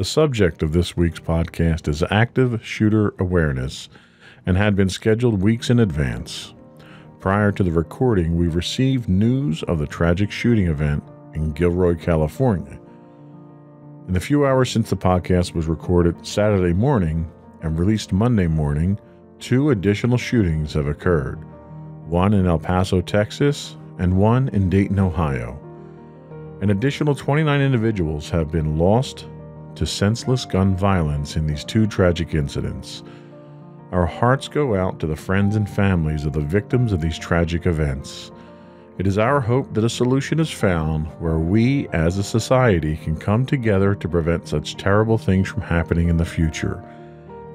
The subject of this week's podcast is active shooter awareness and had been scheduled weeks in advance. Prior to the recording, we received news of the tragic shooting event in Gilroy, California. In the few hours since the podcast was recorded Saturday morning and released Monday morning, two additional shootings have occurred one in El Paso, Texas, and one in Dayton, Ohio. An additional 29 individuals have been lost to senseless gun violence in these two tragic incidents. Our hearts go out to the friends and families of the victims of these tragic events. It is our hope that a solution is found where we as a society can come together to prevent such terrible things from happening in the future.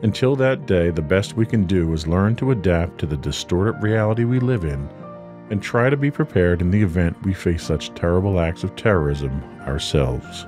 Until that day, the best we can do is learn to adapt to the distorted reality we live in and try to be prepared in the event we face such terrible acts of terrorism ourselves.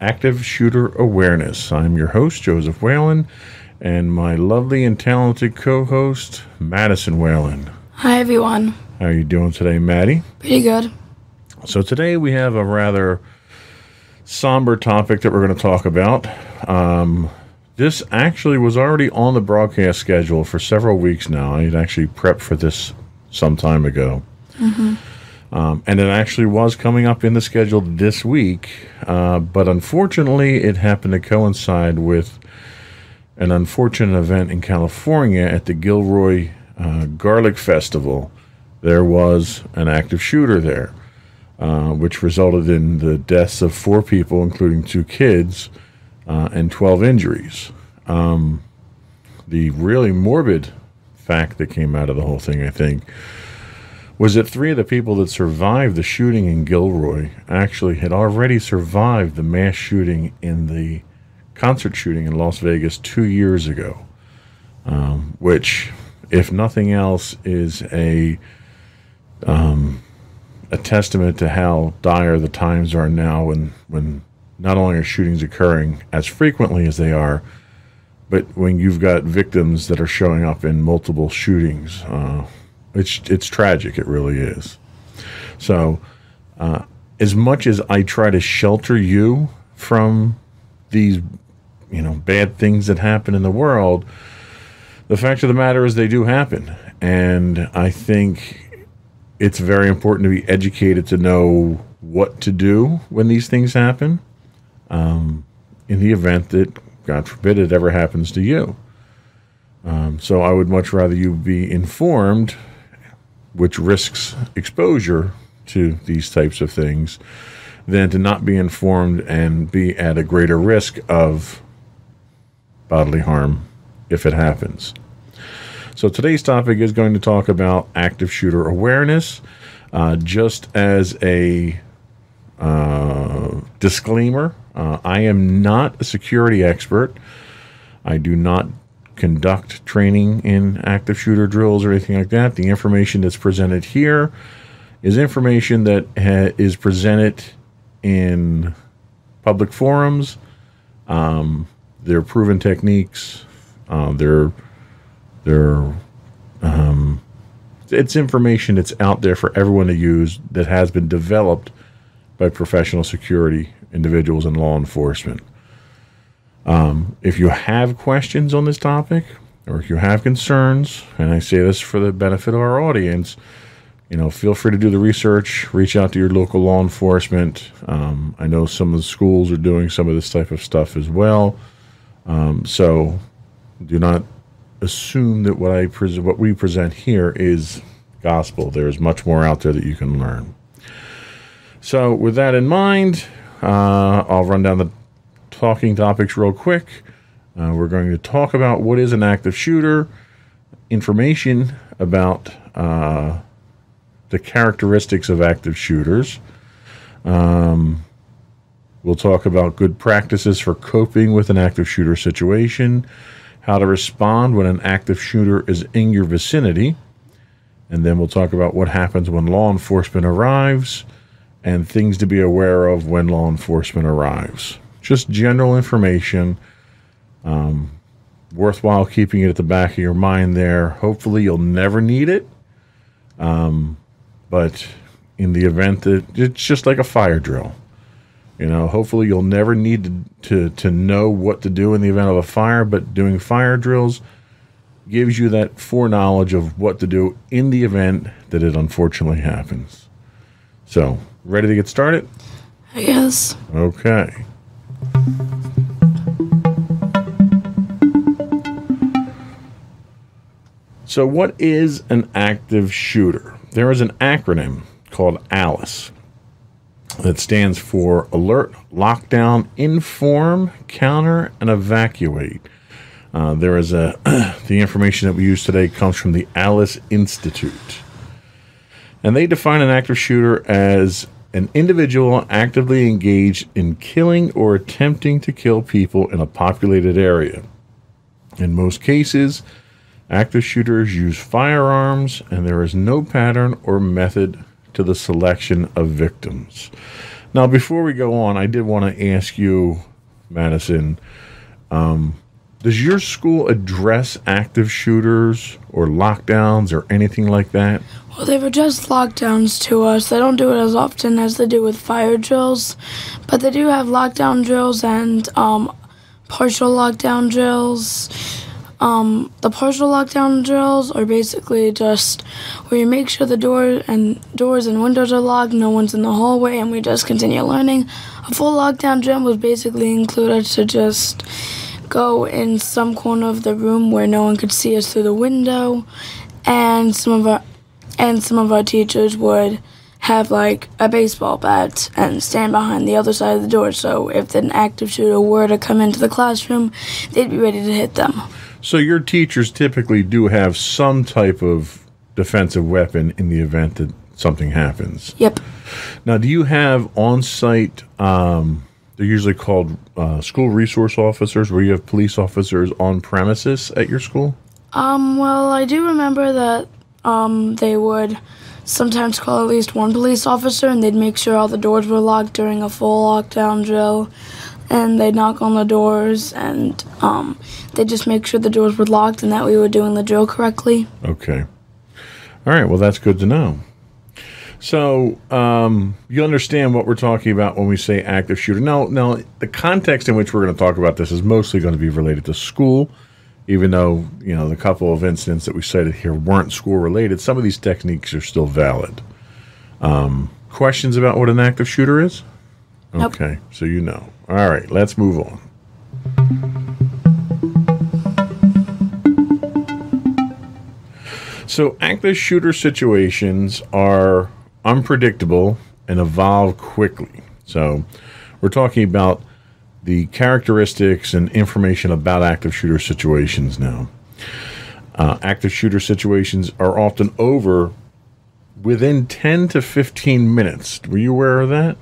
Active Shooter Awareness. I'm your host, Joseph Whalen, and my lovely and talented co host, Madison Whalen. Hi, everyone. How are you doing today, Maddie? Pretty good. So, today we have a rather somber topic that we're going to talk about. Um, this actually was already on the broadcast schedule for several weeks now. I had actually prepped for this some time ago. Um, and it actually was coming up in the schedule this week, uh, but unfortunately, it happened to coincide with an unfortunate event in California at the Gilroy uh, Garlic Festival. There was an active shooter there, uh, which resulted in the deaths of four people, including two kids, uh, and 12 injuries. Um, the really morbid fact that came out of the whole thing, I think, was that three of the people that survived the shooting in Gilroy actually had already survived the mass shooting in the concert shooting in Las Vegas two years ago, um, which, if nothing else, is a um, a testament to how dire the times are now when when not only are shootings occurring as frequently as they are, but when you've got victims that are showing up in multiple shootings. Uh, it's it's tragic. It really is. So, uh, as much as I try to shelter you from these, you know, bad things that happen in the world, the fact of the matter is they do happen, and I think it's very important to be educated to know what to do when these things happen. Um, in the event that, God forbid, it ever happens to you. Um, so I would much rather you be informed which risks exposure to these types of things than to not be informed and be at a greater risk of bodily harm if it happens. So today's topic is going to talk about active shooter awareness. Uh, just as a uh, disclaimer, uh, I am not a security expert. I do not conduct training in active shooter drills or anything like that. The information that's presented here is information that ha- is presented in public forums. Um, they're proven techniques. Uh, they're they're um, it's information that's out there for everyone to use that has been developed by professional security individuals and law enforcement. Um, if you have questions on this topic, or if you have concerns, and I say this for the benefit of our audience, you know, feel free to do the research. Reach out to your local law enforcement. Um, I know some of the schools are doing some of this type of stuff as well. Um, so do not assume that what I pres- what we present here is gospel. There is much more out there that you can learn. So, with that in mind, uh, I'll run down the talking topics real quick. Uh, we're going to talk about what is an active shooter, information about uh, the characteristics of active shooters. Um, we'll talk about good practices for coping with an active shooter situation, how to respond when an active shooter is in your vicinity, and then we'll talk about what happens when law enforcement arrives and things to be aware of when law enforcement arrives. Just general information. Um, worthwhile keeping it at the back of your mind there. Hopefully, you'll never need it. Um, but in the event that it's just like a fire drill, you know, hopefully you'll never need to, to, to know what to do in the event of a fire, but doing fire drills gives you that foreknowledge of what to do in the event that it unfortunately happens. So, ready to get started? I guess. Okay. So, what is an active shooter? There is an acronym called ALICE that stands for Alert, Lockdown, Inform, Counter, and Evacuate. Uh, there is a the information that we use today comes from the Alice Institute, and they define an active shooter as an individual actively engaged in killing or attempting to kill people in a populated area. In most cases, active shooters use firearms, and there is no pattern or method to the selection of victims. Now, before we go on, I did want to ask you, Madison, um, does your school address active shooters or lockdowns or anything like that? Well, they've addressed lockdowns to us. They don't do it as often as they do with fire drills, but they do have lockdown drills and um, partial lockdown drills. Um, the partial lockdown drills are basically just where you make sure the door and doors and windows are locked, no one's in the hallway, and we just continue learning. A full lockdown drill was basically included to just go in some corner of the room where no one could see us through the window, and some of our and some of our teachers would have like a baseball bat and stand behind the other side of the door. So if an active shooter were to come into the classroom, they'd be ready to hit them. So your teachers typically do have some type of defensive weapon in the event that something happens. Yep. Now, do you have on-site? Um, they're usually called uh, school resource officers, where you have police officers on premises at your school. Um. Well, I do remember that um they would sometimes call at least one police officer, and they'd make sure all the doors were locked during a full lockdown drill. And they'd knock on the doors, and um, they'd just make sure the doors were locked and that we were doing the drill correctly. Okay. All right. Well, that's good to know. So um, you understand what we're talking about when we say active shooter. Now, now the context in which we're going to talk about this is mostly going to be related to school, even though you know the couple of incidents that we cited here weren't school related. Some of these techniques are still valid. Um, questions about what an active shooter is? Nope. Okay, so you know. All right, let's move on. So, active shooter situations are unpredictable and evolve quickly. So, we're talking about the characteristics and information about active shooter situations now. Uh, active shooter situations are often over within 10 to 15 minutes. Were you aware of that?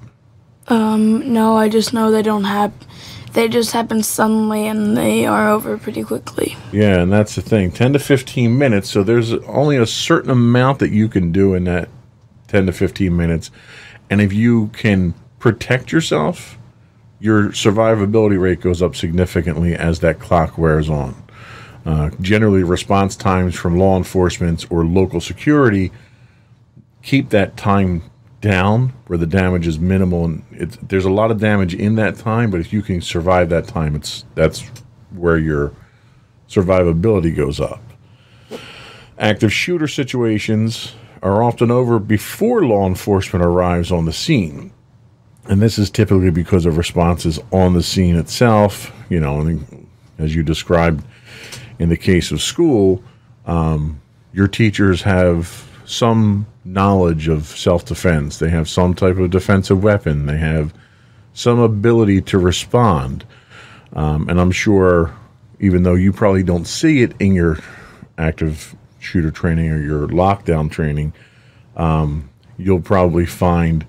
Um, no, I just know they don't have. They just happen suddenly and they are over pretty quickly. Yeah, and that's the thing 10 to 15 minutes. So there's only a certain amount that you can do in that 10 to 15 minutes. And if you can protect yourself, your survivability rate goes up significantly as that clock wears on. Uh, generally, response times from law enforcement or local security keep that time down where the damage is minimal and it's, there's a lot of damage in that time but if you can survive that time it's that's where your survivability goes up active shooter situations are often over before law enforcement arrives on the scene. And this is typically because of responses on the scene itself. You know, as you described in the case of school, um, your teachers have some knowledge of self defense. They have some type of defensive weapon. They have some ability to respond. Um, and I'm sure, even though you probably don't see it in your active shooter training or your lockdown training, um, you'll probably find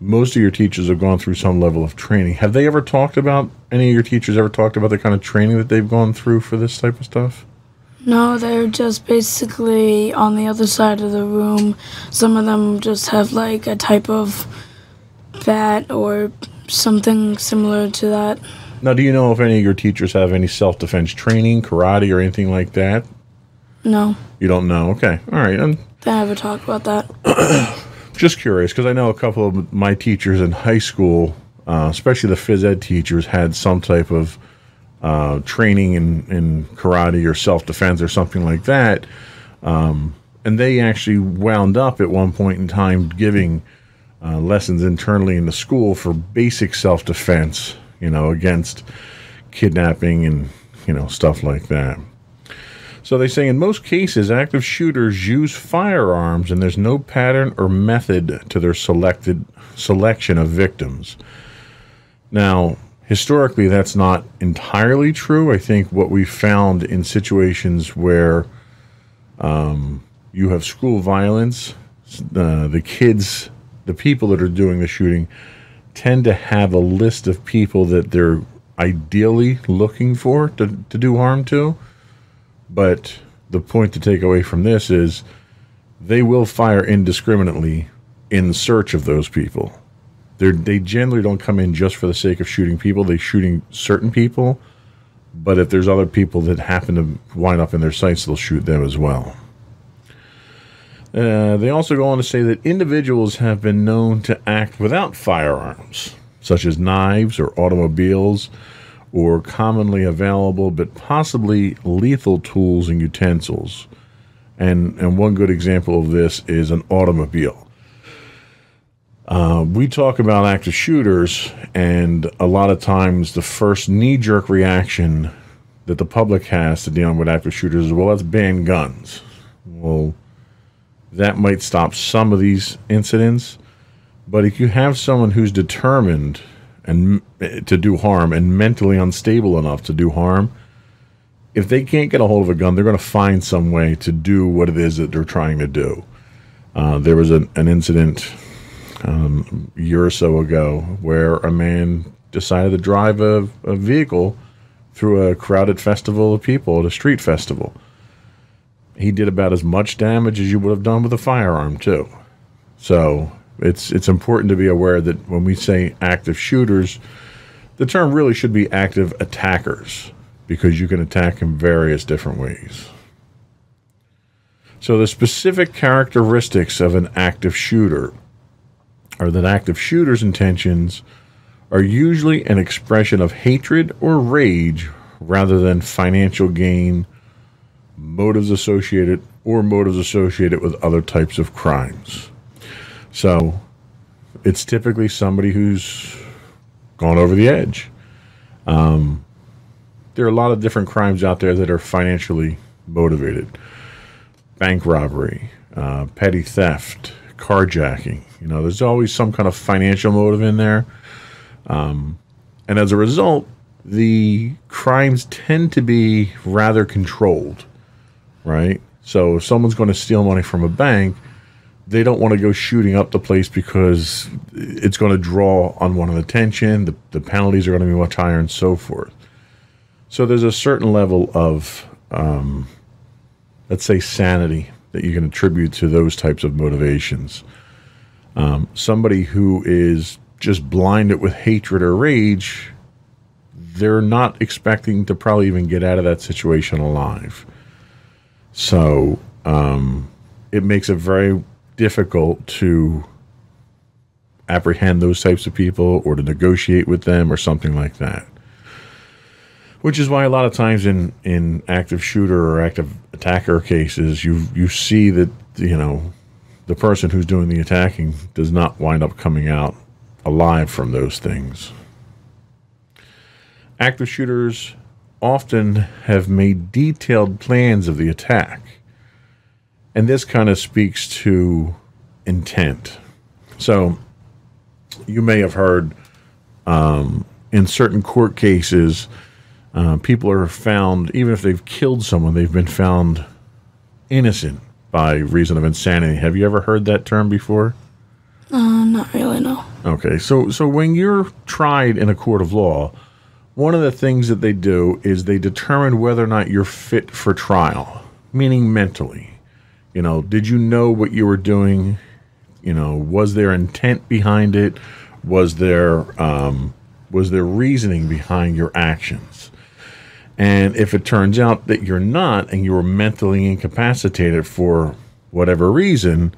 most of your teachers have gone through some level of training. Have they ever talked about any of your teachers ever talked about the kind of training that they've gone through for this type of stuff? No, they're just basically on the other side of the room. Some of them just have like a type of bat or something similar to that. Now, do you know if any of your teachers have any self defense training, karate, or anything like that? No, You don't know. Okay. All right. I'm they never talk about that. just curious because I know a couple of my teachers in high school, uh, especially the phys ed teachers, had some type of uh, training in, in karate or self defense or something like that. Um, and they actually wound up at one point in time giving uh, lessons internally in the school for basic self defense, you know, against kidnapping and, you know, stuff like that. So they say in most cases, active shooters use firearms and there's no pattern or method to their selected selection of victims. Now, historically, that's not entirely true. I think what we found in situations where um, you have school violence, uh, the kids, the people that are doing the shooting, tend to have a list of people that they're ideally looking for to, to do harm to. But the point to take away from this is they will fire indiscriminately in search of those people. They're, they generally don't come in just for the sake of shooting people. They're shooting certain people, but if there's other people that happen to wind up in their sights, they'll shoot them as well. Uh, they also go on to say that individuals have been known to act without firearms, such as knives or automobiles, or commonly available but possibly lethal tools and utensils. And, and one good example of this is an automobile. Uh, we talk about active shooters, and a lot of times the first knee jerk reaction that the public has to dealing with active shooters is, well, let's ban guns. Well, that might stop some of these incidents, but if you have someone who's determined and to do harm and mentally unstable enough to do harm, if they can't get a hold of a gun, they're going to find some way to do what it is that they're trying to do. Uh, there was an, an incident um, year or so ago where a man decided to drive a, a vehicle through a crowded festival of people at a street festival. He did about as much damage as you would have done with a firearm, too. So it's it's important to be aware that when we say active shooters, the term really should be active attackers because you can attack in various different ways. So the specific characteristics of an active shooter are that active shooters' intentions are usually an expression of hatred or rage rather than financial gain, motives associated or motives associated with other types of crimes. So it's typically somebody who's gone over the edge. Um, there are a lot of different crimes out there that are financially motivated bank robbery, uh, petty theft, carjacking. You know, there's always some kind of financial motive in there. Um, and as a result, the crimes tend to be rather controlled, right? So if someone's going to steal money from a bank, they don't want to go shooting up the place because it's going to draw unwanted attention. The, the penalties are going to be much higher and so forth. So there's a certain level of, um, let's say, sanity that you can attribute to those types of motivations. Um, somebody who is just blinded with hatred or rage, they're not expecting to probably even get out of that situation alive. So um, it makes it very difficult to apprehend those types of people or to negotiate with them or something like that. Which is why a lot of times in, in active shooter or active attacker cases, you you see that you know the person who's doing the attacking does not wind up coming out alive from those things. Active shooters often have made detailed plans of the attack. And this kind of speaks to intent. So, you may have heard um, in certain court cases, uh, people are found, even if they've killed someone, they've been found innocent by reason of insanity. Have you ever heard that term before? Uh, not really, no. Okay, so so when you're tried in a court of law, one of the things that they do is they determine whether or not you're fit for trial, meaning mentally. You know, did you know what you were doing? You know, was there intent behind it? Was there um, was there reasoning behind your actions? And if it turns out that you're not, and you were mentally incapacitated for whatever reason,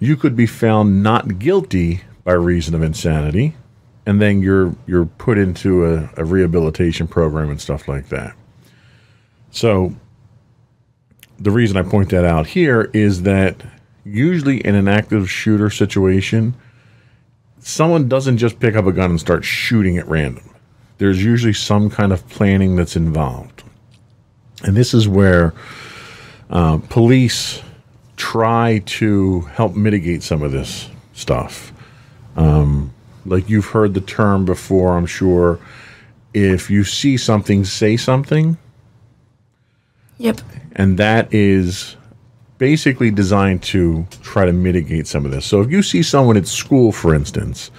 you could be found not guilty by reason of insanity, and then you're you're put into a, a rehabilitation program and stuff like that. So the reason I point that out here is that usually in an active shooter situation, someone doesn't just pick up a gun and start shooting at random. There's usually some kind of planning that's involved. And this is where uh, police try to help mitigate some of this stuff. Um, like you've heard the term before, I'm sure. If you see something, say something. Yep. And that is basically designed to try to mitigate some of this. So if you see someone at school, for instance,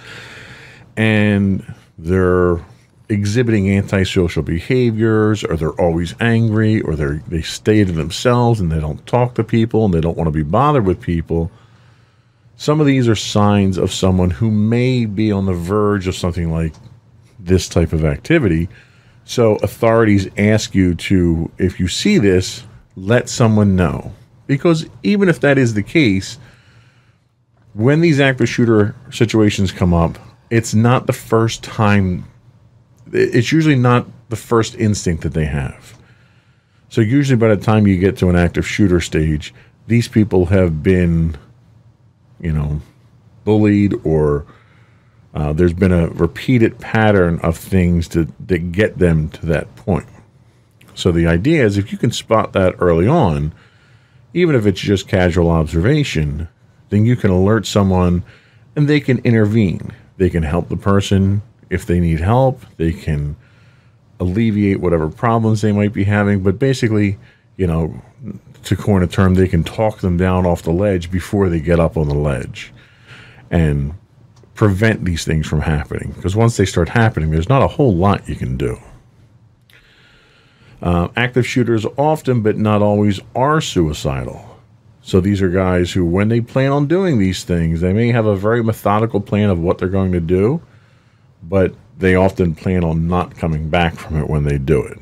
and they're exhibiting antisocial behaviors, or they're always angry, or they're they stay to themselves and they don't talk to people and they don't want to be bothered with people. Some of these are signs of someone who may be on the verge of something like this type of activity. So authorities ask you to, if you see this, let someone know. Because even if that is the case, when these active shooter situations come up, it's not the first time, it's usually not the first instinct that they have. So, usually by the time you get to an active shooter stage, these people have been, you know, bullied or uh, there's been a repeated pattern of things to, that get them to that point. So, the idea is if you can spot that early on, even if it's just casual observation, then you can alert someone and they can intervene. They can help the person if they need help. They can alleviate whatever problems they might be having. But basically, you know, to coin a term, they can talk them down off the ledge before they get up on the ledge and prevent these things from happening. Because once they start happening, there's not a whole lot you can do. Uh, active shooters often, but not always, are suicidal. So these are guys who, when they plan on doing these things, they may have a very methodical plan of what they're going to do, but they often plan on not coming back from it when they do it.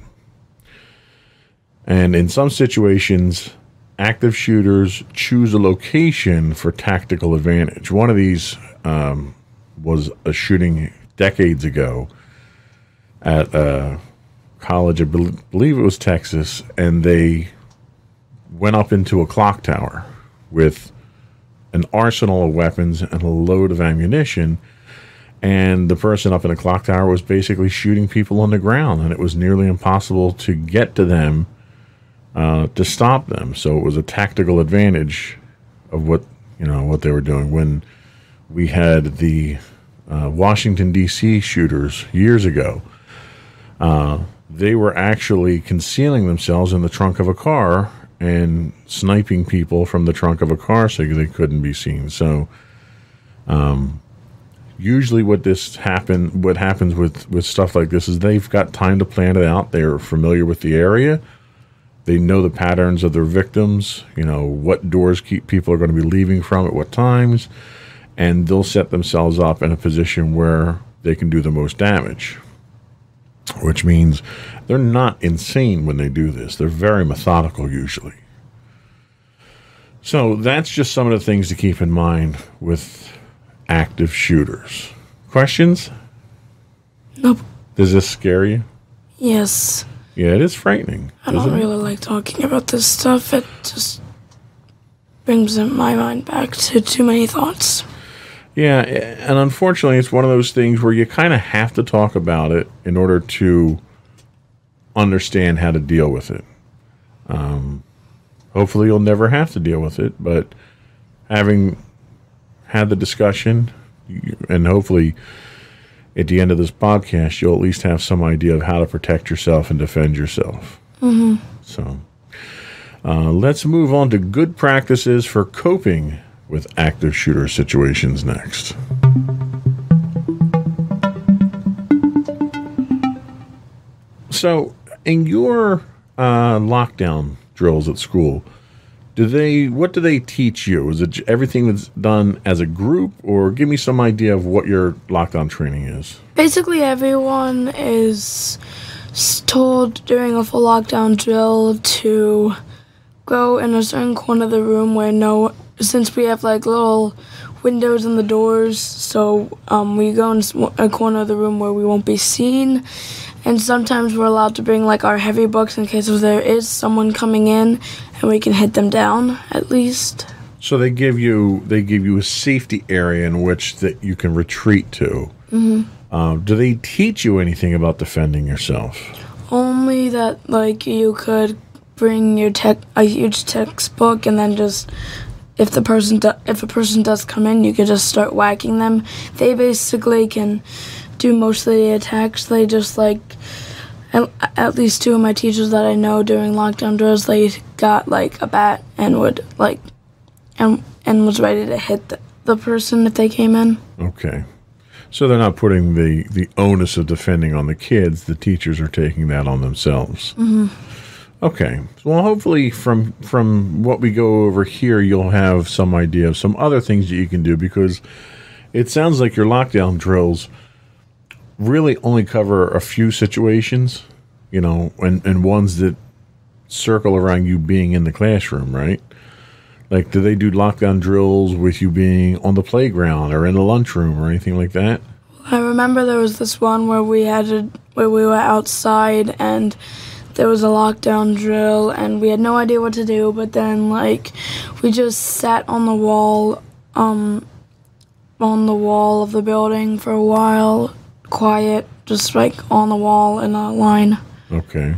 And in some situations, active shooters choose a location for tactical advantage. One of these um, was a shooting decades ago at a college, I believe it was Texas, and they went up into a clock tower with an arsenal of weapons and a load of ammunition. And the person up in the clock tower was basically shooting people on the ground, and it was nearly impossible to get to them uh, to stop them. So it was a tactical advantage of what you know what they were doing. When we had the uh, Washington D.C. shooters years ago, uh, they were actually concealing themselves in the trunk of a car and sniping people from the trunk of a car so they couldn't be seen. So, um, usually what this happen, what happens with with stuff like this is they've got time to plan it out. They're familiar with the area. They know the patterns of their victims. You know what doors keep people are going to be leaving from at what times, and they'll set themselves up in a position where they can do the most damage which means they're not insane when they do this. They're very methodical usually. So that's just some of the things to keep in mind with active shooters. Questions? Nope. Does this scare you? Yes. Yeah, it is frightening. I don't really like talking about this stuff. It just brings my mind back to too many thoughts. Yeah, and unfortunately, it's one of those things where you kind of have to talk about it in order to understand how to deal with it. Um, hopefully, you'll never have to deal with it, but having had the discussion, and hopefully, at the end of this podcast, you'll at least have some idea of how to protect yourself and defend yourself. Mm-hmm. So, uh, let's move on to good practices for coping with active shooter situations next. So, in your uh, lockdown drills at school, do they what do they teach you? Is it everything that's done as a group, or give me some idea of what your lockdown training is? Basically, everyone is told during a full lockdown drill to go in a certain corner of the room where no since we have like little windows in the doors, so um, we go in a corner of the room where we won't be seen. And sometimes we're allowed to bring like our heavy books in case if there is someone coming in, and we can hit them down at least. So they give you they give you a safety area in which that you can retreat to. Mm-hmm. Uh, do they teach you anything about defending yourself? Only that like you could bring your tech a huge textbook and then just if the person do, if a person does come in, you could just start whacking them. They basically can do most of the attacks. They just like at, at least two of my teachers that I know during lockdown drills, they got like a bat and would like and and was ready to hit the, the person if they came in. Okay. So they're not putting the, the onus of defending on the kids. The teachers are taking that on themselves. Mm-hmm. Okay. Well, hopefully from from what we go over here, you'll have some idea of some other things that you can do because it sounds like your lockdown drills really only cover a few situations, you know, and, and ones that circle around you being in the classroom, right? Like, do they do lockdown drills with you being on the playground or in the lunchroom or anything like that? I remember there was this one where we had to, where we were outside and there was a lockdown drill and we had no idea what to do but then like we just sat on the wall um on the wall of the building for a while quiet just like on the wall in a line Okay.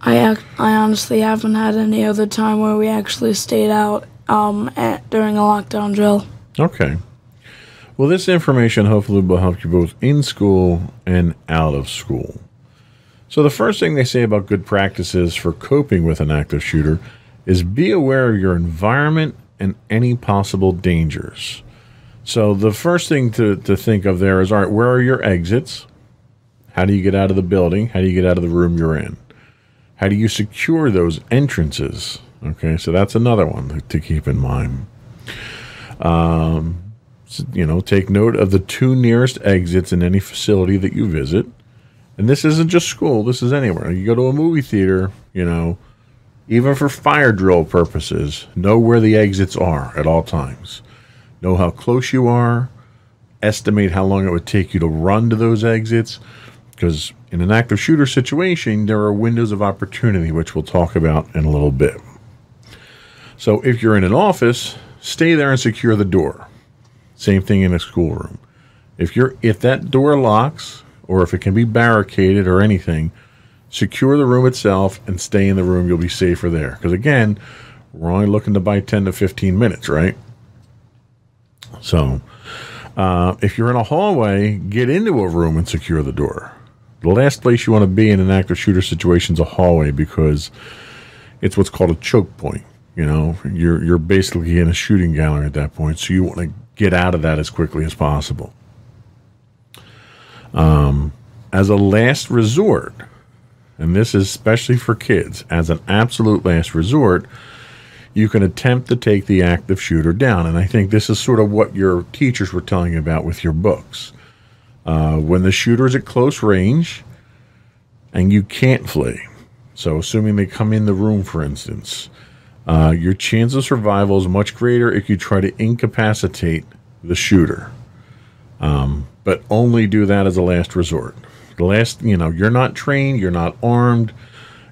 i ac- i honestly haven't had any other time where we actually stayed out um at, during a lockdown drill Okay. Well, this information hopefully will help you both in school and out of school. So, the first thing they say about good practices for coping with an active shooter is be aware of your environment and any possible dangers. So, the first thing to, to think of there is all right, where are your exits? How do you get out of the building? How do you get out of the room you're in? How do you secure those entrances? Okay, so that's another one to keep in mind. Um, so, you know, take note of the two nearest exits in any facility that you visit. And this isn't just school, this is anywhere. You go to a movie theater, you know, even for fire drill purposes, know where the exits are at all times. Know how close you are, estimate how long it would take you to run to those exits. Because in an active shooter situation, there are windows of opportunity, which we'll talk about in a little bit. So if you're in an office, stay there and secure the door. Same thing in a schoolroom. If you're if that door locks or if it can be barricaded or anything, secure the room itself and stay in the room. You'll be safer there. Because again, we're only looking to buy 10 to 15 minutes, right? So, uh, if you're in a hallway, get into a room and secure the door. The last place you want to be in an active shooter situation is a hallway because it's what's called a choke point. You know, you're you're basically in a shooting gallery at that point, so you want to get out of that as quickly as possible. Um, as a last resort, and this is especially for kids, as an absolute last resort, you can attempt to take the active shooter down. And I think this is sort of what your teachers were telling you about with your books. Uh, when the shooter is at close range and you can't flee, so assuming they come in the room, for instance, uh, your chance of survival is much greater if you try to incapacitate the shooter. Um, but only do that as a last resort. The last, you know, you're not trained, you're not armed,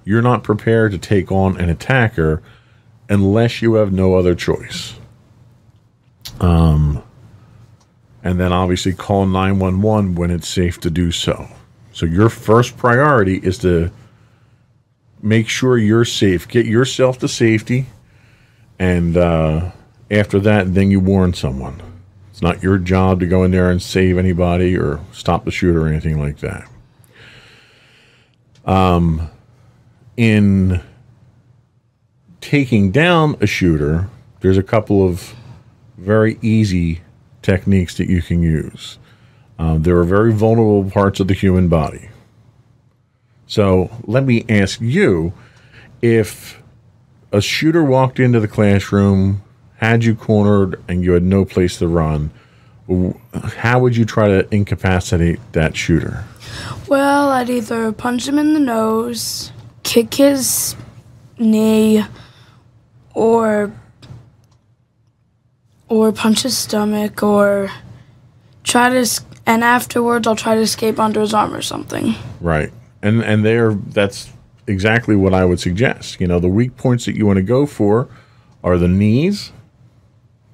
you're not prepared to take on an attacker. Unless you have no other choice. Um, and then obviously call 911 when it's safe to do so. So your first priority is to make sure you're safe. Get yourself to safety, and uh, after that, then you warn someone. It's not your job to go in there and save anybody or stop the shooter or anything like that. Um, in taking down a shooter, there's a couple of very easy techniques that you can use. Um, there are very vulnerable parts of the human body. So let me ask you if a shooter walked into the classroom, had you cornered, and you had no place to run, how would you try to incapacitate that shooter? Well, I'd either punch him in the nose, kick his knee, or or punch his stomach, or try to. And afterwards, I'll try to escape under his arm or something. Right, and and there, that's exactly what I would suggest. You know, the weak points that you want to go for are the knees,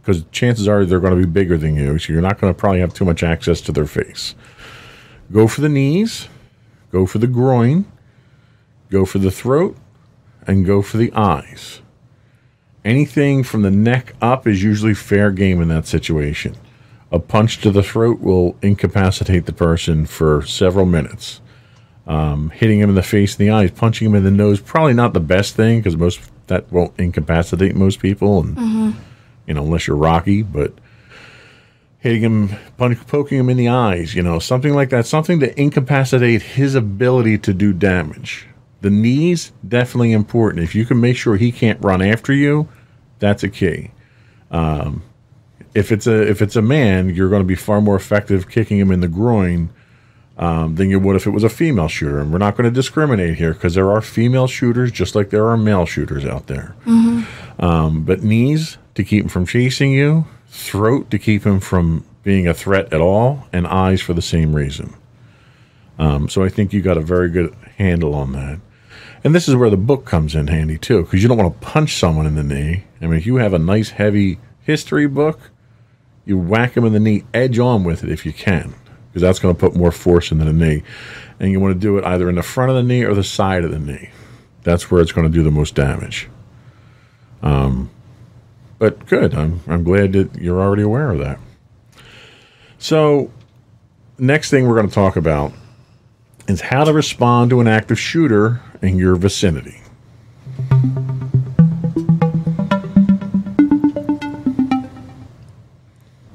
because chances are they're going to be bigger than you, so you're not going to probably have too much access to their face. Go for the knees, go for the groin, go for the throat, and go for the eyes. Anything from the neck up is usually fair game in that situation. A punch to the throat will incapacitate the person for several minutes. Um, hitting him in the face and the eyes, punching him in the nose, probably not the best thing because most that won't incapacitate most people, and mm-hmm. you know unless you're Rocky, but hitting him, poking him in the eyes, you know, something like that, something to incapacitate his ability to do damage. The knees definitely important. If you can make sure he can't run after you, that's a key. Um, if it's a if it's a man, you're going to be far more effective kicking him in the groin um, than you would if it was a female shooter. And we're not going to discriminate here because there are female shooters just like there are male shooters out there. Mm-hmm. Um, but knees to keep him from chasing you, throat to keep him from being a threat at all, and eyes for the same reason. Um, so I think you got a very good handle on that. And this is where the book comes in handy too, because you don't want to punch someone in the knee. I mean, if you have a nice heavy history book, you whack them in the knee, edge on with it if you can, because that's going to put more force into the knee. And you want to do it either in the front of the knee or the side of the knee. That's where it's going to do the most damage. Um, but good. I'm I'm glad that you're already aware of that. So, next thing we're going to talk about is how to respond to an active shooter in your vicinity.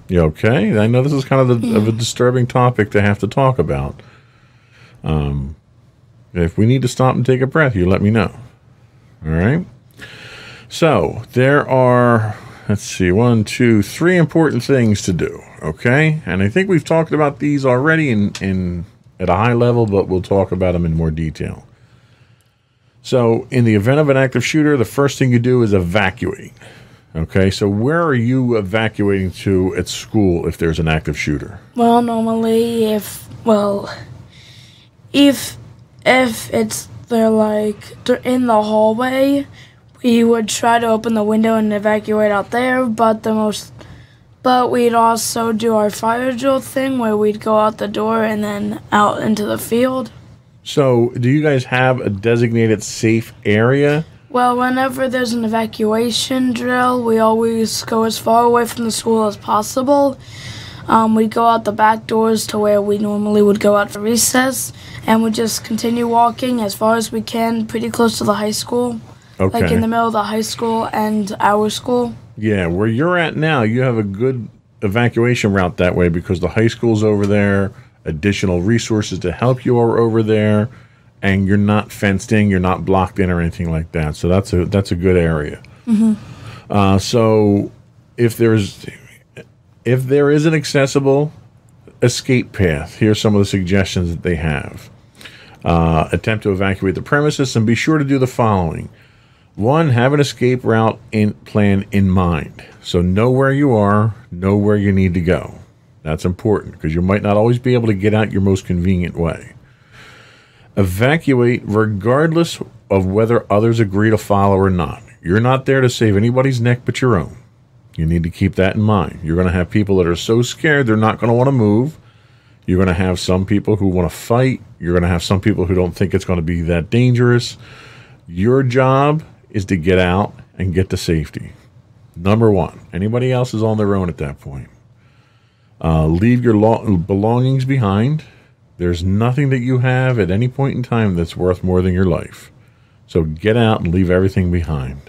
You okay? I know this is kind of, the, of a disturbing topic to have to talk about. Um, if we need to stop and take a breath, you let me know. All right. So there are, let's see, one, two, three important things to do. Okay, and I think we've talked about these already in in at a high level, but we'll talk about them in more detail. So, in the event of an active shooter, the first thing you do is evacuate. Okay, so where are you evacuating to at school if there's an active shooter? Well, normally, if well, if if it's they're like they're in the hallway, we would try to open the window and evacuate out there, but the most but we'd also do our fire drill thing where we'd go out the door and then out into the field. So, do you guys have a designated safe area? Well, whenever there's an evacuation drill, we always go as far away from the school as possible. Um, we'd go out the back doors to where we normally would go out for recess, and we'd just continue walking as far as we can, pretty close to the high school. Okay. Like in the middle of the high school and our school. Yeah, where you're at now, you have a good evacuation route that way because the high school's over there, additional resources to help you are over there, and you're not fenced in, you're not blocked in or anything like that. So that's a that's a good area. Mm-hmm. Uh, so if there's if there is an accessible escape path, here's some of the suggestions that they have. Uh, attempt to evacuate the premises and be sure to do the following one, have an escape route in plan in mind. So know where you are, know where you need to go. That's important because you might not always be able to get out your most convenient way. Evacuate regardless of whether others agree to follow or not. You're not there to save anybody's neck but your own. You need to keep that in mind. You're going to have people that are so scared they're not going to want to move. You're going to have some people who want to fight. You're going to have some people who don't think it's going to be that dangerous. Your job is to get out and get to safety. Number one. Anybody else is on their own at that point. Uh, leave your lo- belongings behind. There's nothing that you have at any point in time that's worth more than your life. So get out and leave everything behind.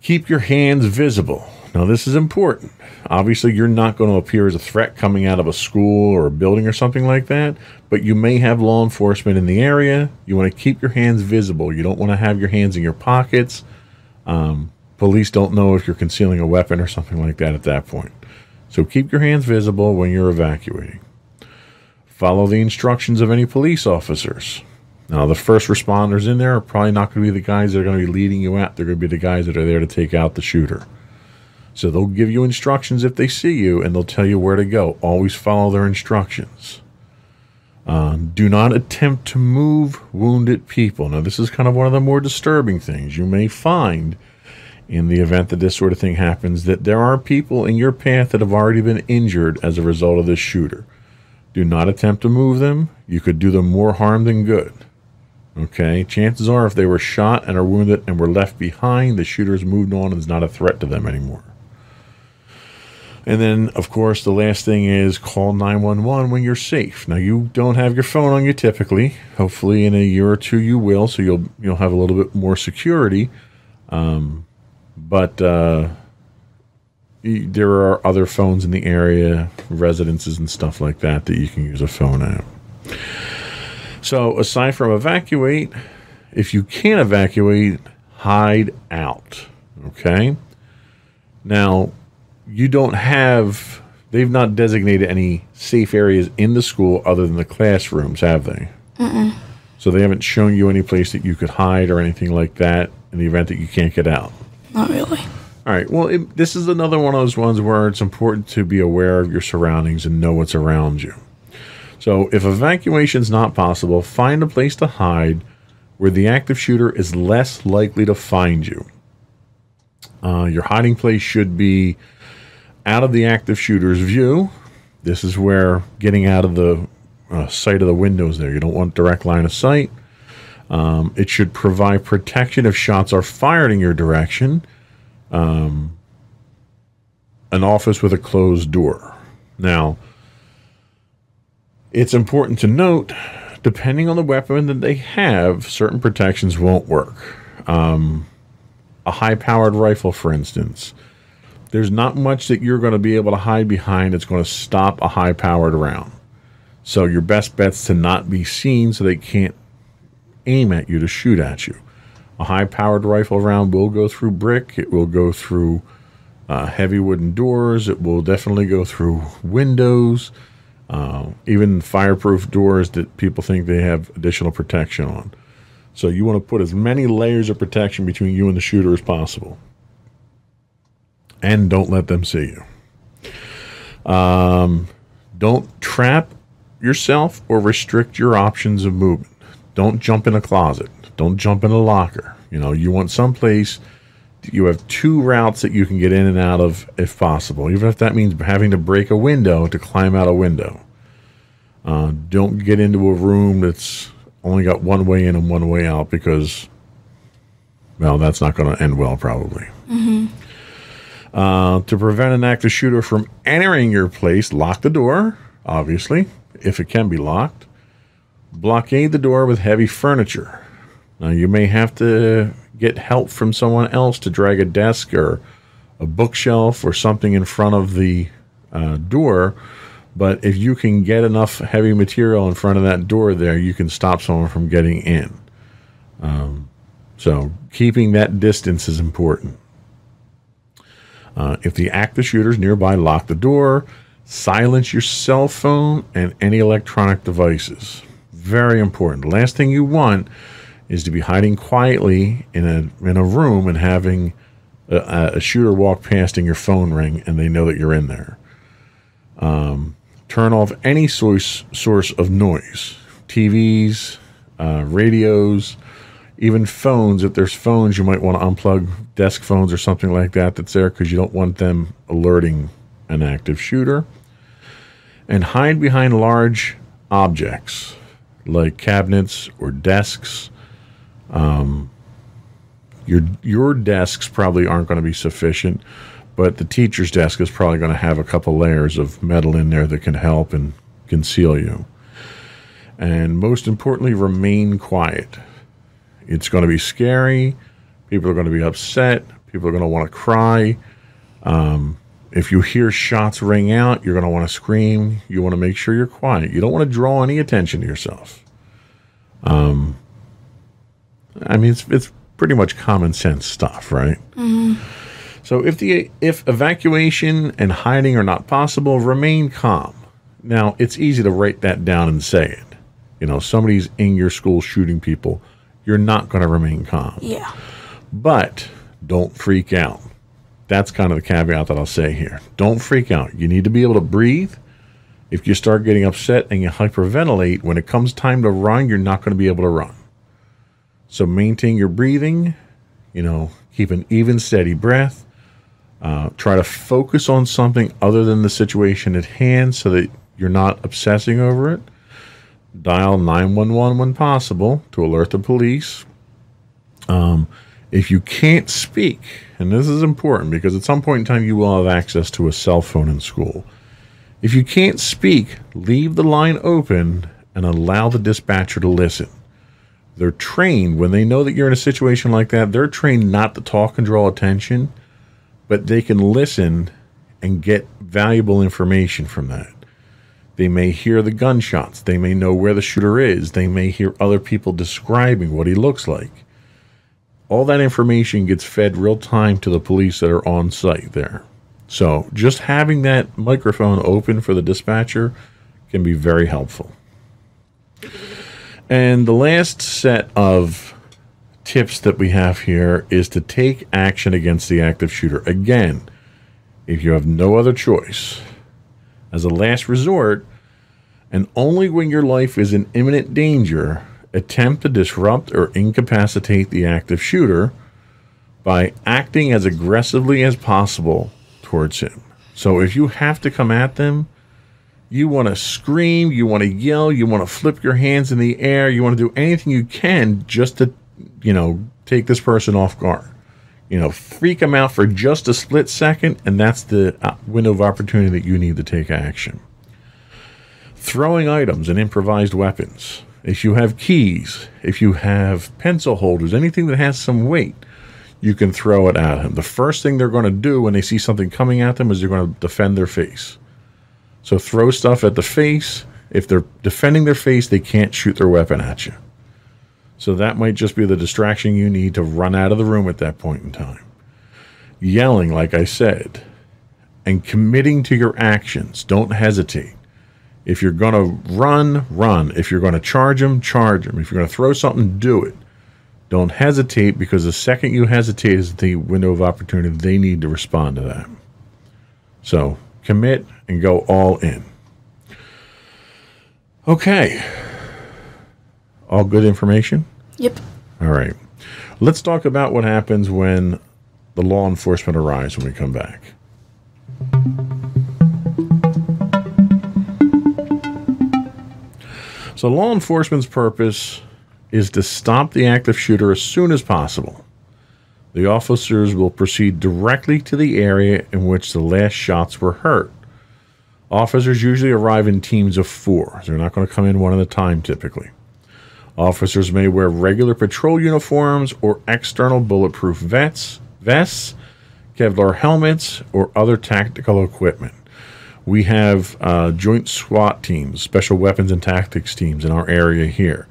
Keep your hands visible. Now, this is important. Obviously, you're not going to appear as a threat coming out of a school or a building or something like that, but you may have law enforcement in the area. You want to keep your hands visible. You don't want to have your hands in your pockets. Um, police don't know if you're concealing a weapon or something like that at that point. So keep your hands visible when you're evacuating. Follow the instructions of any police officers. Now, the first responders in there are probably not going to be the guys that are going to be leading you out. They're going to be the guys that are there to take out the shooter. So they'll give you instructions if they see you and they'll tell you where to go. Always follow their instructions. Uh, do not attempt to move wounded people. Now, this is kind of one of the more disturbing things. You may find in the event that this sort of thing happens that there are people in your path that have already been injured as a result of this shooter. Do not attempt to move them. You could do them more harm than good. Okay, chances are if they were shot and are wounded and were left behind, the shooter's moved on and is not a threat to them anymore. And then, of course, the last thing is call 911 when you're safe. Now, you don't have your phone on you typically. Hopefully, in a year or two, you will, so you'll you'll have a little bit more security. Um, but uh, there are other phones in the area, residences and stuff like that, that you can use a phone at. So, aside from evacuate, if you can't evacuate, hide out. Okay. Now, you don't have, they've not designated any safe areas in the school other than the classrooms, have they? Mm-mm. So, they haven't shown you any place that you could hide or anything like that in the event that you can't get out. Not really. All right. Well, it, this is another one of those ones where it's important to be aware of your surroundings and know what's around you. So, if evacuation is not possible, find a place to hide where the active shooter is less likely to find you. Uh, your hiding place should be out of the active shooter's view. This is where getting out of the uh, sight of the windows there. You don't want direct line of sight. Um, it should provide protection if shots are fired in your direction. Um, an office with a closed door. Now, it's important to note, depending on the weapon that they have, certain protections won't work. Um, a high powered rifle, for instance, there's not much that you're going to be able to hide behind that's going to stop a high powered round. So, your best bet's to not be seen so they can't aim at you to shoot at you. A high powered rifle round will go through brick, it will go through uh, heavy wooden doors, it will definitely go through windows. Uh, even fireproof doors that people think they have additional protection on. So you want to put as many layers of protection between you and the shooter as possible. And don't let them see you. Um, don't trap yourself or restrict your options of movement. Don't jump in a closet. Don't jump in a locker. You know, you want someplace you have two routes that you can get in and out of if possible, even if that means having to break a window to climb out a window. Uh, don't get into a room that's only got one way in and one way out because, well, that's not going to end well, probably. Mm-hmm. Uh, to prevent an active shooter from entering your place, lock the door, obviously, if it can be locked. Blockade the door with heavy furniture. Now, you may have to get help from someone else to drag a desk or a bookshelf or something in front of the uh, door. But if you can get enough heavy material in front of that door there, you can stop someone from getting in. Um, so keeping that distance is important. Uh, if the active shooter's nearby, lock the door, silence your cell phone and any electronic devices. Very important. Last thing you want is to be hiding quietly in a in a room and having a, a shooter walk past and your phone ring and they know that you're in there. Um, turn off any source source of noise, TVs, uh, radios. Even phones, if there's phones, you might want to unplug desk phones or something like that that's there because you don't want them alerting an active shooter. And hide behind large objects like cabinets or desks. Um, your your desks probably aren't going to be sufficient, but the teacher's desk is probably going to have a couple layers of metal in there that can help and conceal you. And most importantly, remain quiet. It's going to be scary. People are going to be upset. People are going to want to cry. Um, if you hear shots ring out, you're going to want to scream. You want to make sure you're quiet. You don't want to draw any attention to yourself. Um, I mean, it's it's pretty much common sense stuff, right? Mm-hmm. So if the if evacuation and hiding are not possible, remain calm. Now it's easy to write that down and say it. You know, somebody's in your school shooting people. You're not going to remain calm. Yeah. But don't freak out. That's kind of the caveat that I'll say here. Don't freak out. You need to be able to breathe. If you start getting upset and you hyperventilate, when it comes time to run, you're not going to be able to run. So maintain your breathing, you know, keep an even, steady breath. Uh, try to focus on something other than the situation at hand so that you're not obsessing over it. Dial 911 when possible to alert the police. Um, if you can't speak, and this is important because at some point in time you will have access to a cell phone in school. If you can't speak, leave the line open and allow the dispatcher to listen. They're trained when they know that you're in a situation like that, they're trained not to talk and draw attention, but they can listen and get valuable information from that. They may hear the gunshots, they may know where the shooter is, they may hear other people describing what he looks like. All that information gets fed real time to the police that are on site there. So, just having that microphone open for the dispatcher can be very helpful. And the last set of tips that we have here is to take action against the active shooter. Again, if you have no other choice, as a last resort, and only when your life is in imminent danger, attempt to disrupt or incapacitate the active shooter by acting as aggressively as possible towards him. So if you have to come at them, you want to scream, you want to yell, you want to flip your hands in the air, you want to do anything you can just to, you know, take this person off guard. You know, freak them out for just a split second, and that's the uh, window of opportunity that you need to take action. Throwing items and improvised weapons. If you have keys, if you have pencil holders, anything that has some weight, you can throw it at them. The first thing they're going to do when they see something coming at them is they're going to defend their face so throw stuff at the face. If they're defending their face, they can't shoot their weapon at you. So that might just be the distraction you need to run out of the room at that point in time. Yelling, like I said, and committing to your actions. Don't hesitate. If you're going to run, run. If you're going to charge them, charge them. If you're going to throw something, do it. Don't hesitate because the second you hesitate is the window of opportunity they need to respond to that. So commit and go all in. Okay. All good information? Yep. All right. Let's talk about what happens when the law enforcement arrives when we come back. So, law enforcement's purpose is to stop the active shooter as soon as possible. The officers will proceed directly to the area in which the last shots were heard. Officers usually arrive in teams of four. They're not going to come in one at a time typically. Officers may wear regular patrol uniforms or external bulletproof vests, vests, Kevlar helmets, or other tactical equipment. We have uh, joint SWAT teams, special weapons and tactics teams in our area here.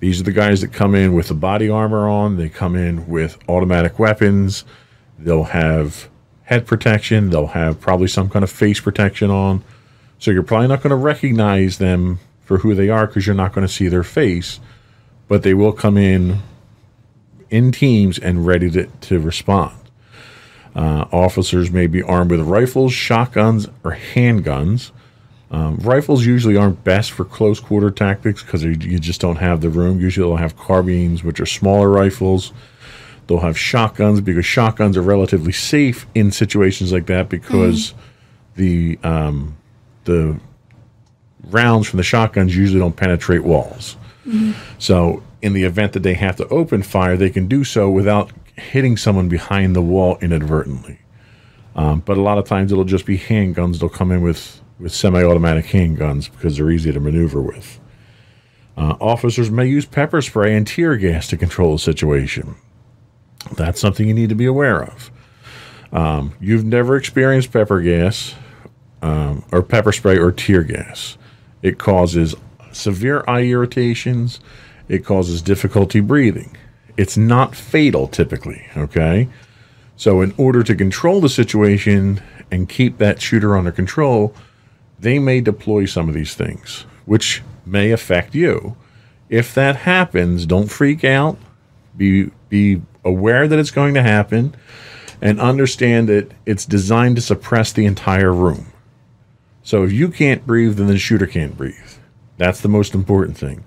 These are the guys that come in with the body armor on. They come in with automatic weapons. They'll have head protection. They'll have probably some kind of face protection on. So you're probably not going to recognize them for who they are because you're not going to see their face, but they will come in in teams and ready to, to respond. Uh, officers may be armed with rifles, shotguns, or handguns. Um, rifles usually aren't best for close quarter tactics because you just don't have the room. Usually they'll have carbines, which are smaller rifles. They'll have shotguns because shotguns are relatively safe in situations like that because the um, the rounds from the shotguns usually don't penetrate walls. So in the event that they have to open fire, they can do so without hitting someone behind the wall inadvertently. Um, but a lot of times it'll just be handguns. They'll come in with, with semi automatic handguns because they're easy to maneuver with. Uh, officers may use pepper spray and tear gas to control the situation. That's something you need to be aware of. Um, you've never experienced pepper gas um, or pepper spray or tear gas. It causes severe eye irritations. It causes difficulty breathing. It's not fatal typically, okay? So, in order to control the situation and keep that shooter under control, they may deploy some of these things, which may affect you. If that happens, don't freak out. Be be aware that it's going to happen and understand that it's designed to suppress the entire room. So if you can't breathe, then the shooter can't breathe. That's the most important thing.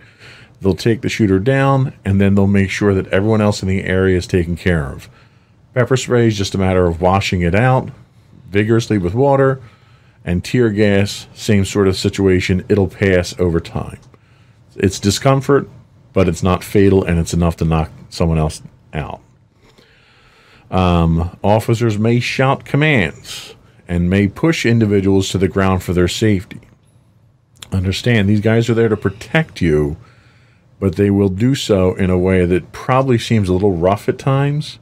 They'll take the shooter down and then they'll make sure that everyone else in the area is taken care of. Pepper spray is just a matter of washing it out vigorously with water, and tear gas, same sort of situation. It'll pass over time. It's discomfort, but it's not fatal and it's enough to knock someone else out. Um, officers may shout commands and may push individuals to the ground for their safety. Understand, these guys are there to protect you, but they will do so in a way that probably seems a little rough at times.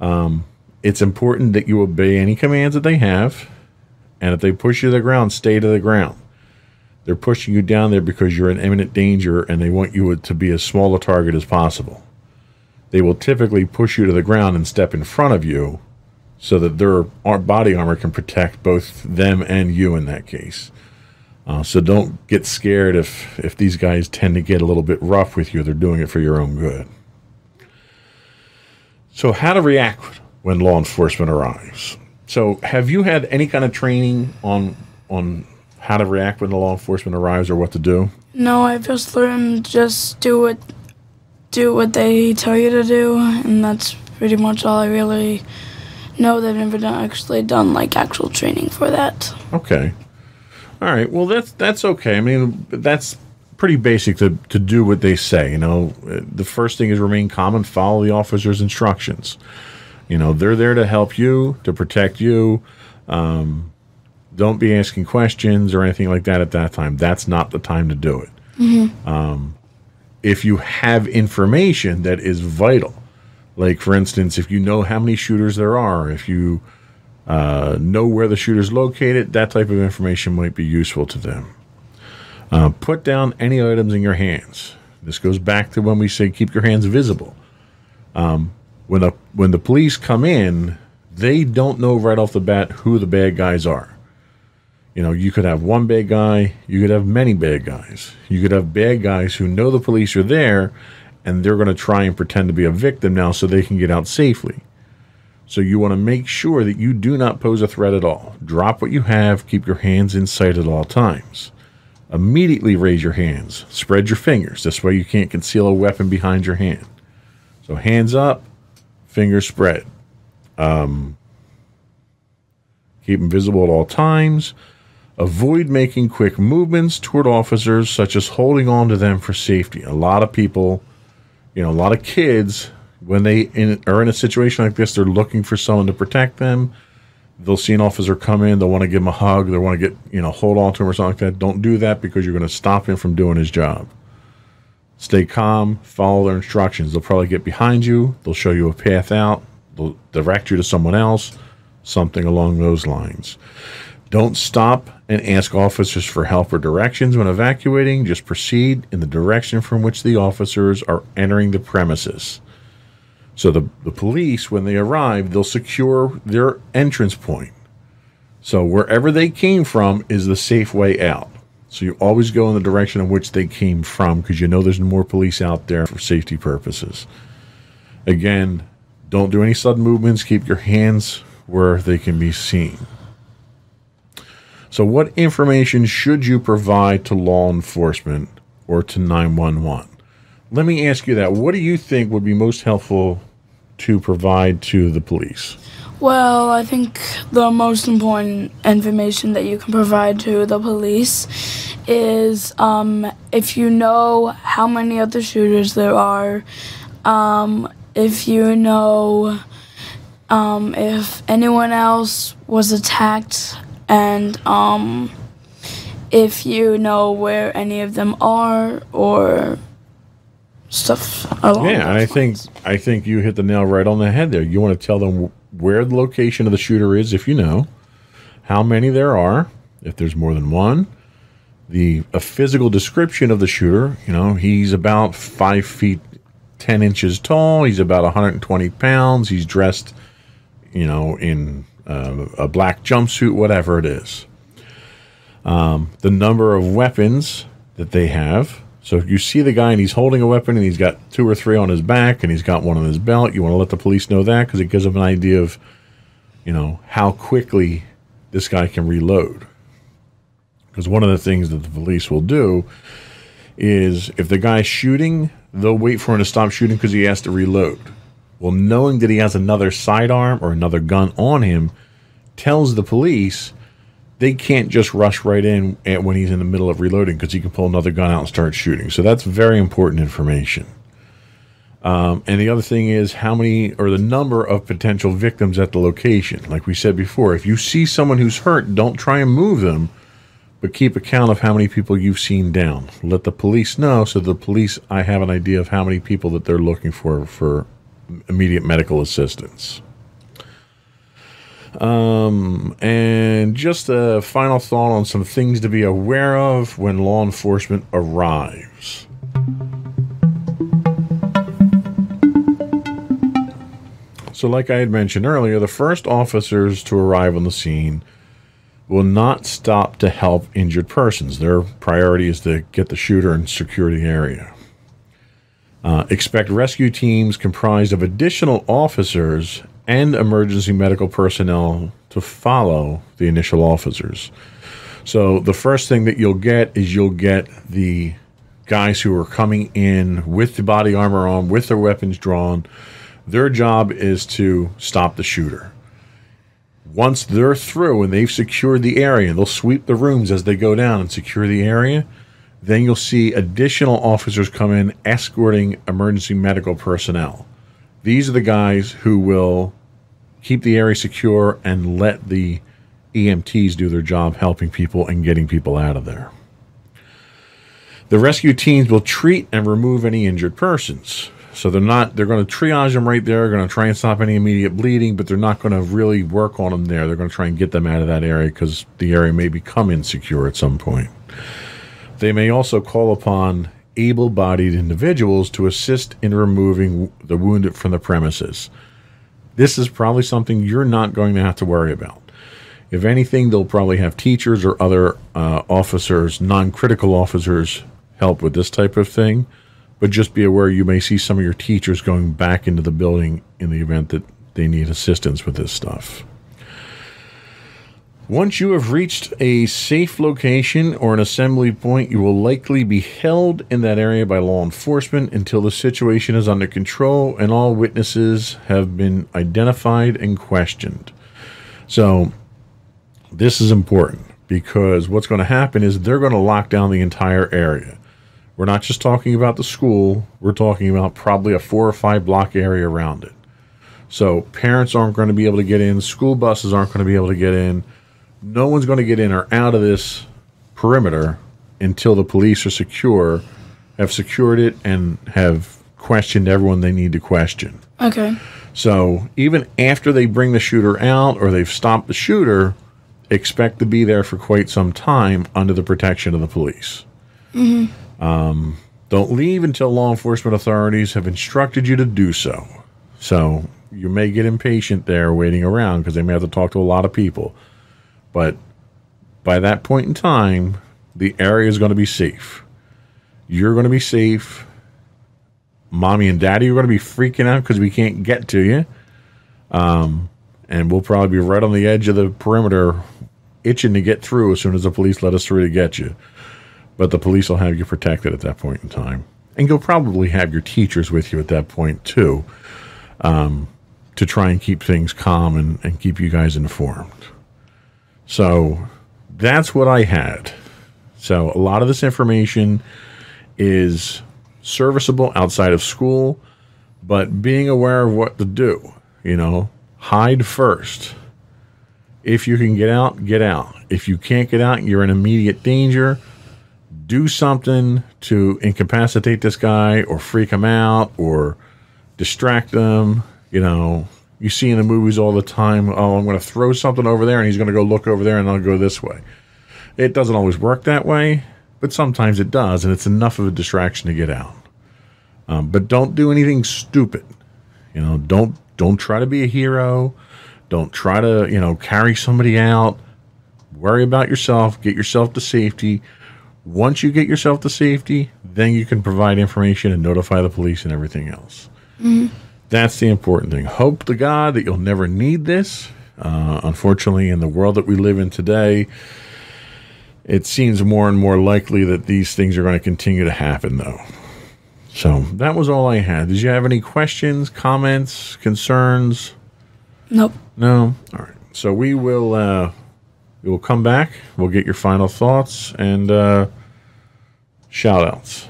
Um, it's important that you obey any commands that they have, and if they push you to the ground, stay to the ground. They're pushing you down there because you're in imminent danger and they want you to be as small a target as possible. They will typically push you to the ground and step in front of you so that their body armor can protect both them and you in that case. Uh, so don't get scared if, if these guys tend to get a little bit rough with you. They're doing it for your own good. So, how to react when law enforcement arrives. So, have you had any kind of training on on how to react when the law enforcement arrives or what to do? No, I just learned just do what do what they tell you to do, and that's pretty much all I really know. They've never done actually done like actual training for that. Okay. All right. Well, that's that's okay. I mean, that's pretty basic to to do what they say. You know, the first thing is remain calm and follow the officer's instructions. You know, they're there to help you, to protect you. Um, don't be asking questions or anything like that at that time. That's not the time to do it. Um, if you have information that is vital, like for instance, if you know how many shooters there are, if you uh, know where the shooter's located, that type of information might be useful to them. Uh, put down any items in your hands. This goes back to when we say keep your hands visible. Um, when the when the police come in, they don't know right off the bat who the bad guys are. You know, you could have one bad guy, you could have many bad guys. You could have bad guys who know the police are there and they're going to try and pretend to be a victim now so they can get out safely. So you want to make sure that you do not pose a threat at all. Drop what you have, keep your hands in sight at all times. Immediately raise your hands, spread your fingers. This way you can't conceal a weapon behind your hand. So hands up, fingers spread. Um, keep them visible at all times. Avoid making quick movements toward officers, such as holding on to them for safety. A lot of people, you know, a lot of kids, when they in, are in a situation like this, they're looking for someone to protect them. They'll see an officer come in, they'll want to give him a hug, they want to get, you know, hold on to him or something like that. Don't do that because you're going to stop him from doing his job. Stay calm, follow their instructions. They'll probably get behind you, they'll show you a path out, they'll direct you to someone else, something along those lines. Don't stop and ask officers for help or directions when evacuating. Just proceed in the direction from which the officers are entering the premises. So the, the police, when they arrive, they'll secure their entrance point. So wherever they came from is the safe way out. So you always go in the direction in which they came from because you know there's more police out there for safety purposes. Again, don't do any sudden movements. Keep your hands where they can be seen. So, what information should you provide to law enforcement or to 911? Let me ask you that. What do you think would be most helpful to provide to the police? Well, I think the most important information that you can provide to the police is um, if you know how many other shooters there are, um, if you know um, if anyone else was attacked, and um, if you know where any of them are, or stuff along Yeah, and I think lines. I think you hit the nail right on the head there. You want to tell them where the location of the shooter is, if you know, how many there are, if there's more than one, the a physical description of the shooter. You know, he's about five feet ten inches tall. He's about 120 pounds. He's dressed, you know, in uh, a black jumpsuit, whatever it is. Um, the number of weapons that they have. So if you see the guy and he's holding a weapon and he's got two or three on his back and he's got one on his belt, you want to let the police know that because it gives them an idea of, you know, how quickly this guy can reload. Because one of the things that the police will do is if the guy's shooting, they'll wait for him to stop shooting because he has to reload. Well, knowing that he has another sidearm or another gun on him tells the police they can't just rush right in when he's in the middle of reloading because he can pull another gun out and start shooting. So that's very important information. Um, and the other thing is how many or the number of potential victims at the location. Like we said before, if you see someone who's hurt, don't try and move them, but keep account of how many people you've seen down. Let the police know so the police I have an idea of how many people that they're looking for for immediate medical assistance. Um, and just a final thought on some things to be aware of when law enforcement arrives. So, like I had mentioned earlier, the first officers to arrive on the scene will not stop to help injured persons. Their priority is to get the shooter and secure the area. Uh, expect rescue teams comprised of additional officers and emergency medical personnel to follow the initial officers. So the first thing that you'll get is you'll get the guys who are coming in with the body armor on, with their weapons drawn. Their job is to stop the shooter. Once they're through and they've secured the area, they'll sweep the rooms as they go down and secure the area. Then you'll see additional officers come in escorting emergency medical personnel. These are the guys who will keep the area secure and let the EMTs do their job helping people and getting people out of there. The rescue teams will treat and remove any injured persons. So they're not they're going to triage them right there, going to try and stop any immediate bleeding, but they're not going to really work on them there. They're going to try and get them out of that area cuz the area may become insecure at some point. They may also call upon able bodied individuals to assist in removing the wounded from the premises. This is probably something you're not going to have to worry about. If anything, they'll probably have teachers or other uh, officers, non critical officers, help with this type of thing. But just be aware you may see some of your teachers going back into the building in the event that they need assistance with this stuff. Once you have reached a safe location or an assembly point, you will likely be held in that area by law enforcement until the situation is under control and all witnesses have been identified and questioned. So, this is important because what's going to happen is they're going to lock down the entire area. We're not just talking about the school, we're talking about probably a four or five block area around it. So, parents aren't going to be able to get in, school buses aren't going to be able to get in no one's going to get in or out of this perimeter until the police are secure, have secured it, and have questioned everyone they need to question. Okay. So even after they bring the shooter out or they've stopped the shooter, expect to be there for quite some time under the protection of the police. Um, don't leave until law enforcement authorities have instructed you to do so. So you may get impatient there waiting around because they may have to talk to a lot of people. But by that point in time, the area is going to be safe. You're going to be safe. Mommy and daddy are going to be freaking out because we can't get to you. Um, and we'll probably be right on the edge of the perimeter itching to get through as soon as the police let us through to get you. But the police will have you protected at that point in time. And you'll probably have your teachers with you at that point, too, um, to try and keep things calm and, and keep you guys informed. So that's what I had. So a lot of this information is serviceable outside of school, but being aware of what to do, you know, hide first. If you can get out, get out. If you can't get out, you're in immediate danger. Do something to incapacitate this guy or freak him out or distract them. You know, you see in the movies all the time, oh, I'm going to throw something over there and he's going to go look over there and I'll go this way. It doesn't always work that way, but sometimes it does, and it's enough of a distraction to get out. Um, but don't do anything stupid. You know, don't don't try to be a hero. Don't try to you know carry somebody out. Worry about yourself. Get yourself to safety. Once you get yourself to safety, then you can provide information and notify the police and everything else. That's the important thing. Hope to God that you'll never need this. Uh, unfortunately, in the world that we live in today, it seems more and more likely that these things are going to continue to happen, though. So that was all I had. Did you have any questions, comments, concerns? Nope. No. All right. So we will. Uh, we will come back. We'll get your final thoughts and uh, shout outs.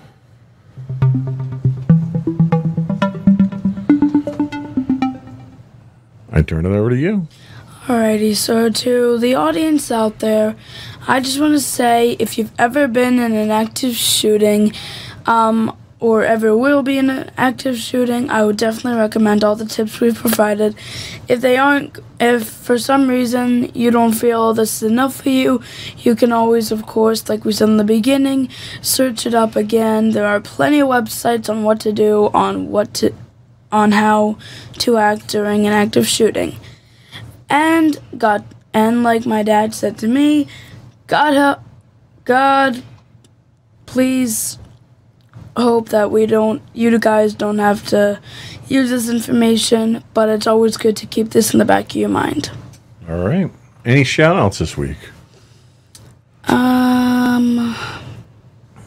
I turn it over to you. Alrighty, so to the audience out there, I just want to say if you've ever been in an active shooting, um, or ever will be in an active shooting, I would definitely recommend all the tips we've provided. If they aren't, if for some reason you don't feel this is enough for you, you can always, of course, like we said in the beginning, search it up again. There are plenty of websites on what to do, on what to, on how to act during an active shooting. And God, and like my dad said to me, God help, God, please hope that we don't, you guys don't have to use this information, but it's always good to keep this in the back of your mind. All right. Any shout outs this week? Um,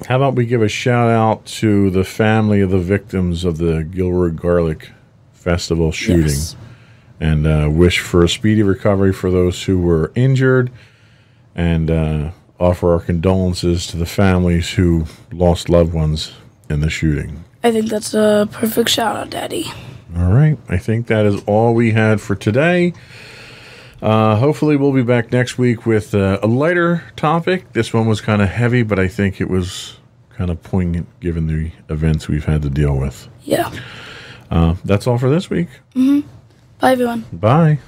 How about we give a shout out to the family of the victims of the Gilroy Garlic Festival shooting yes. and uh, wish for a speedy recovery for those who were injured and uh, offer our condolences to the families who lost loved ones in the shooting. I think that's a perfect shout out, Daddy. All right. I think that is all we had for today. Uh, hopefully, we'll be back next week with uh, a lighter topic. This one was kind of heavy, but I think it was kind of poignant given the events we've had to deal with. Yeah. Uh, that's all for this week. Bye, everyone. Bye.